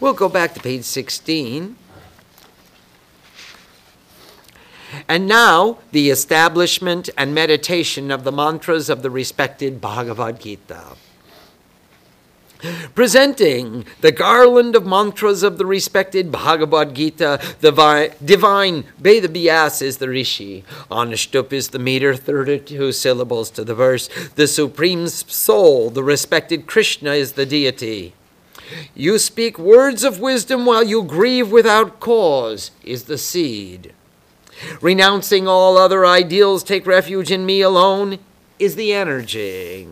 We'll go back to page 16. And now, the establishment and meditation of the mantras of the respected Bhagavad Gita. Presenting the garland of mantras of the respected Bhagavad Gita, the vi- divine Veda Vyas is the Rishi, Anushtup is the meter, 32 syllables to the verse, the Supreme Soul, the respected Krishna is the deity. You speak words of wisdom while you grieve without cause, is the seed. Renouncing all other ideals, take refuge in me alone, is the energy.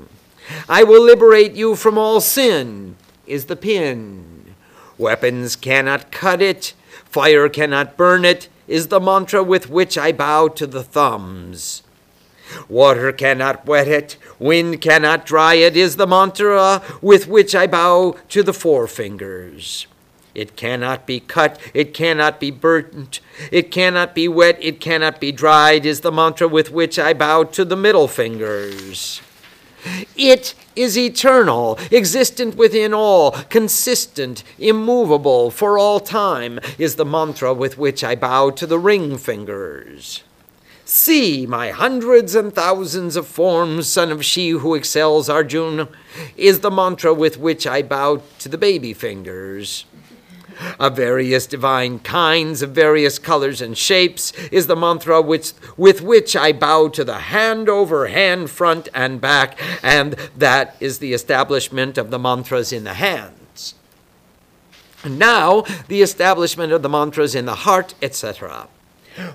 I will liberate you from all sin, is the pin. Weapons cannot cut it, fire cannot burn it, is the mantra with which I bow to the thumbs. Water cannot wet it, wind cannot dry it, is the mantra with which I bow to the forefingers. It cannot be cut, it cannot be burnt, it cannot be wet, it cannot be dried, is the mantra with which I bow to the middle fingers. It is eternal, existent within all, consistent, immovable for all time, is the mantra with which I bow to the ring fingers. See my hundreds and thousands of forms, son of she who excels Arjuna, is the mantra with which I bow to the baby fingers of various divine kinds, of various colors and shapes, is the mantra which, with which I bow to the hand over hand, front and back, and that is the establishment of the mantras in the hands. Now, the establishment of the mantras in the heart, etc.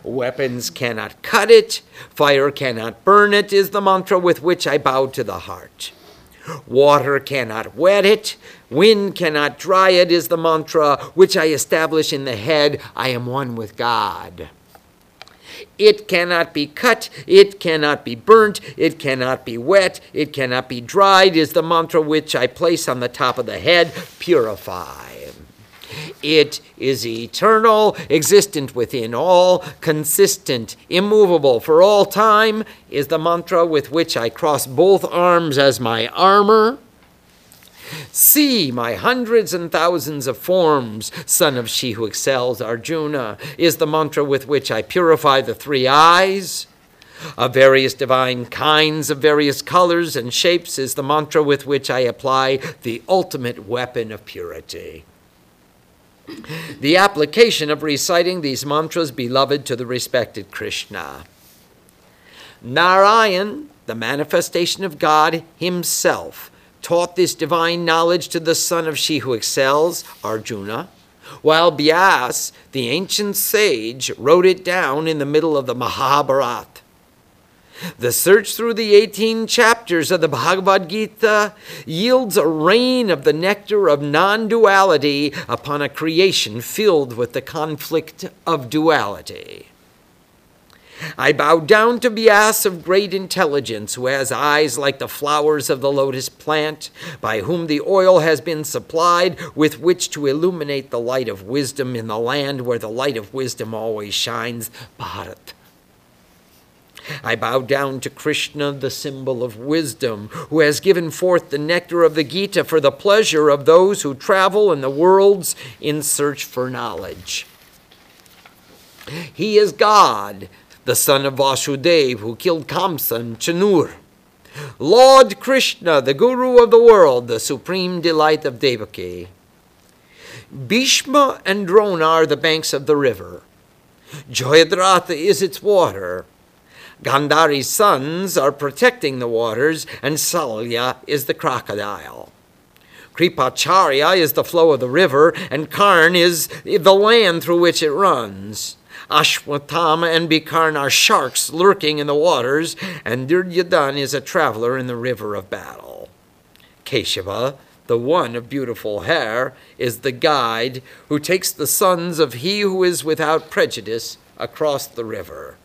Weapons cannot cut it, fire cannot burn it, is the mantra with which I bow to the heart. Water cannot wet it, wind cannot dry it, is the mantra which I establish in the head. I am one with God. It cannot be cut, it cannot be burnt, it cannot be wet, it cannot be dried, is the mantra which I place on the top of the head. Purify. It is eternal, existent within all, consistent, immovable for all time, is the mantra with which I cross both arms as my armor. See my hundreds and thousands of forms, son of she who excels, Arjuna, is the mantra with which I purify the three eyes. Of various divine kinds, of various colors and shapes, is the mantra with which I apply the ultimate weapon of purity. The application of reciting these mantras, beloved to the respected Krishna. Narayan, the manifestation of God Himself, taught this divine knowledge to the son of she who excels, Arjuna, while Vyas, the ancient sage, wrote it down in the middle of the Mahabharata. The search through the 18 chapters of the Bhagavad Gita yields a rain of the nectar of non duality upon a creation filled with the conflict of duality. I bow down to Vyas of great intelligence, who has eyes like the flowers of the lotus plant, by whom the oil has been supplied with which to illuminate the light of wisdom in the land where the light of wisdom always shines, Bharat. I bow down to Krishna, the symbol of wisdom, who has given forth the nectar of the Gita for the pleasure of those who travel in the worlds in search for knowledge. He is God, the son of Vasudev, who killed Kamsa and Chanur. Lord Krishna, the Guru of the world, the supreme delight of Devaki. Bhishma and Drona are the banks of the river. Jayadratha is its water. Gandhari's sons are protecting the waters, and Salya is the crocodile. Kripacharya is the flow of the river, and Karn is the land through which it runs. Ashwatthama and Bikarn are sharks lurking in the waters, and Duryodhan is a traveler in the river of battle. Keshava, the one of beautiful hair, is the guide who takes the sons of he who is without prejudice across the river.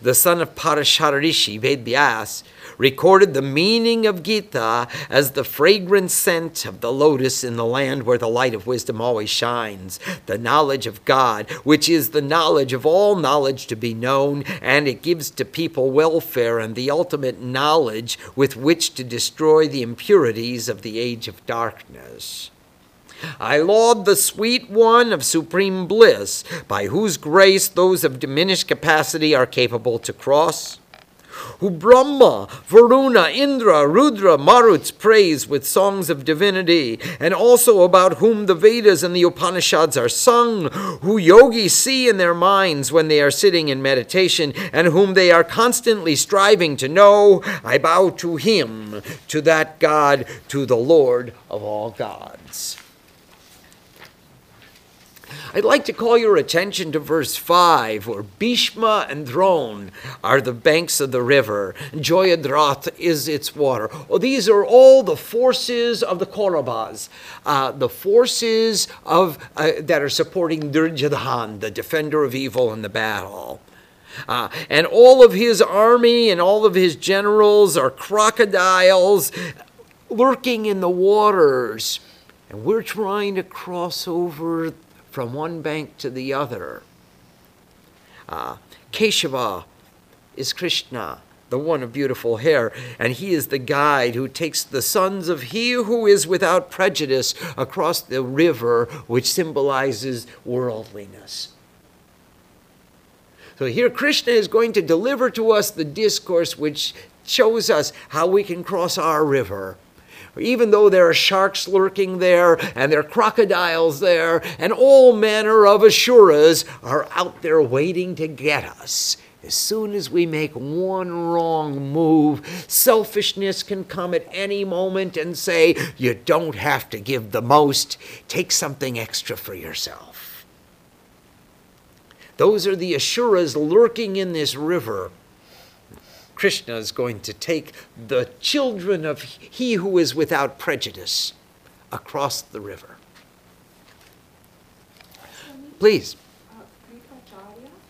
The son of Parasharishi, Ved Vyas, recorded the meaning of Gita as the fragrant scent of the lotus in the land where the light of wisdom always shines, the knowledge of God, which is the knowledge of all knowledge to be known, and it gives to people welfare and the ultimate knowledge with which to destroy the impurities of the age of darkness. I laud the sweet one of supreme bliss, by whose grace those of diminished capacity are capable to cross who Brahma, Varuna, Indra, Rudra, Maruts praise with songs of divinity, and also about whom the Vedas and the Upanishads are sung, who yogis see in their minds when they are sitting in meditation, and whom they are constantly striving to know, I bow to him, to that God, to the Lord of all gods. I'd like to call your attention to verse 5, where Bhishma and Drona are the banks of the river. Jayadratha is its water. Oh, these are all the forces of the Kauravas, uh, the forces of, uh, that are supporting Duryodhan, the defender of evil in the battle. Uh, and all of his army and all of his generals are crocodiles lurking in the waters. And we're trying to cross over from one bank to the other. Uh, Keshava is Krishna, the one of beautiful hair, and he is the guide who takes the sons of he who is without prejudice across the river, which symbolizes worldliness. So here Krishna is going to deliver to us the discourse which shows us how we can cross our river even though there are sharks lurking there and there are crocodiles there and all manner of asuras are out there waiting to get us. As soon as we make one wrong move, selfishness can come at any moment and say, You don't have to give the most, take something extra for yourself. Those are the Asuras lurking in this river Krishna is going to take the children of he who is without prejudice across the river. Please.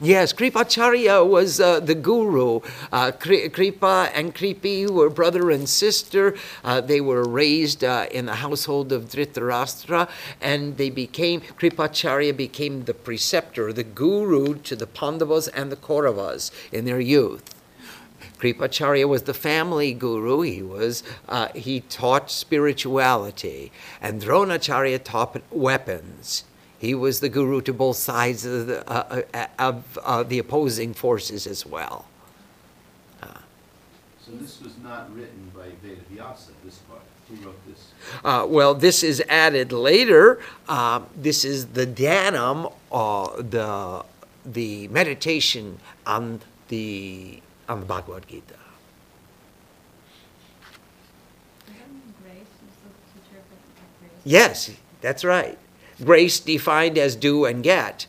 Yes, Kripacharya was uh, the guru. Uh, Kripa and Kripi were brother and sister. Uh, they were raised uh, in the household of Dhritarashtra, and they became, Kripacharya became the preceptor, the guru to the Pandavas and the Kauravas in their youth. Kripacharya was the family guru. He was uh, he taught spirituality, and Dronacharya taught weapons. He was the guru to both sides of the, uh, uh of, uh, the opposing forces as well. Uh. so this was not written by Vedavyasa, this part. Who wrote this? Uh, well, this is added later. Uh, this is the Dhyanam, the, the meditation on the on the Bhagavad Gita. Yes, that's right. Grace defined as do and get.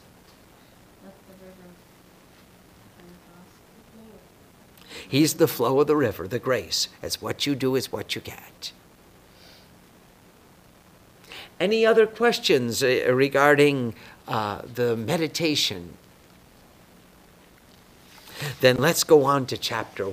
He's the flow of the river, the grace. As what you do is what you get. Any other questions uh, regarding uh, the meditation then let's go on to chapter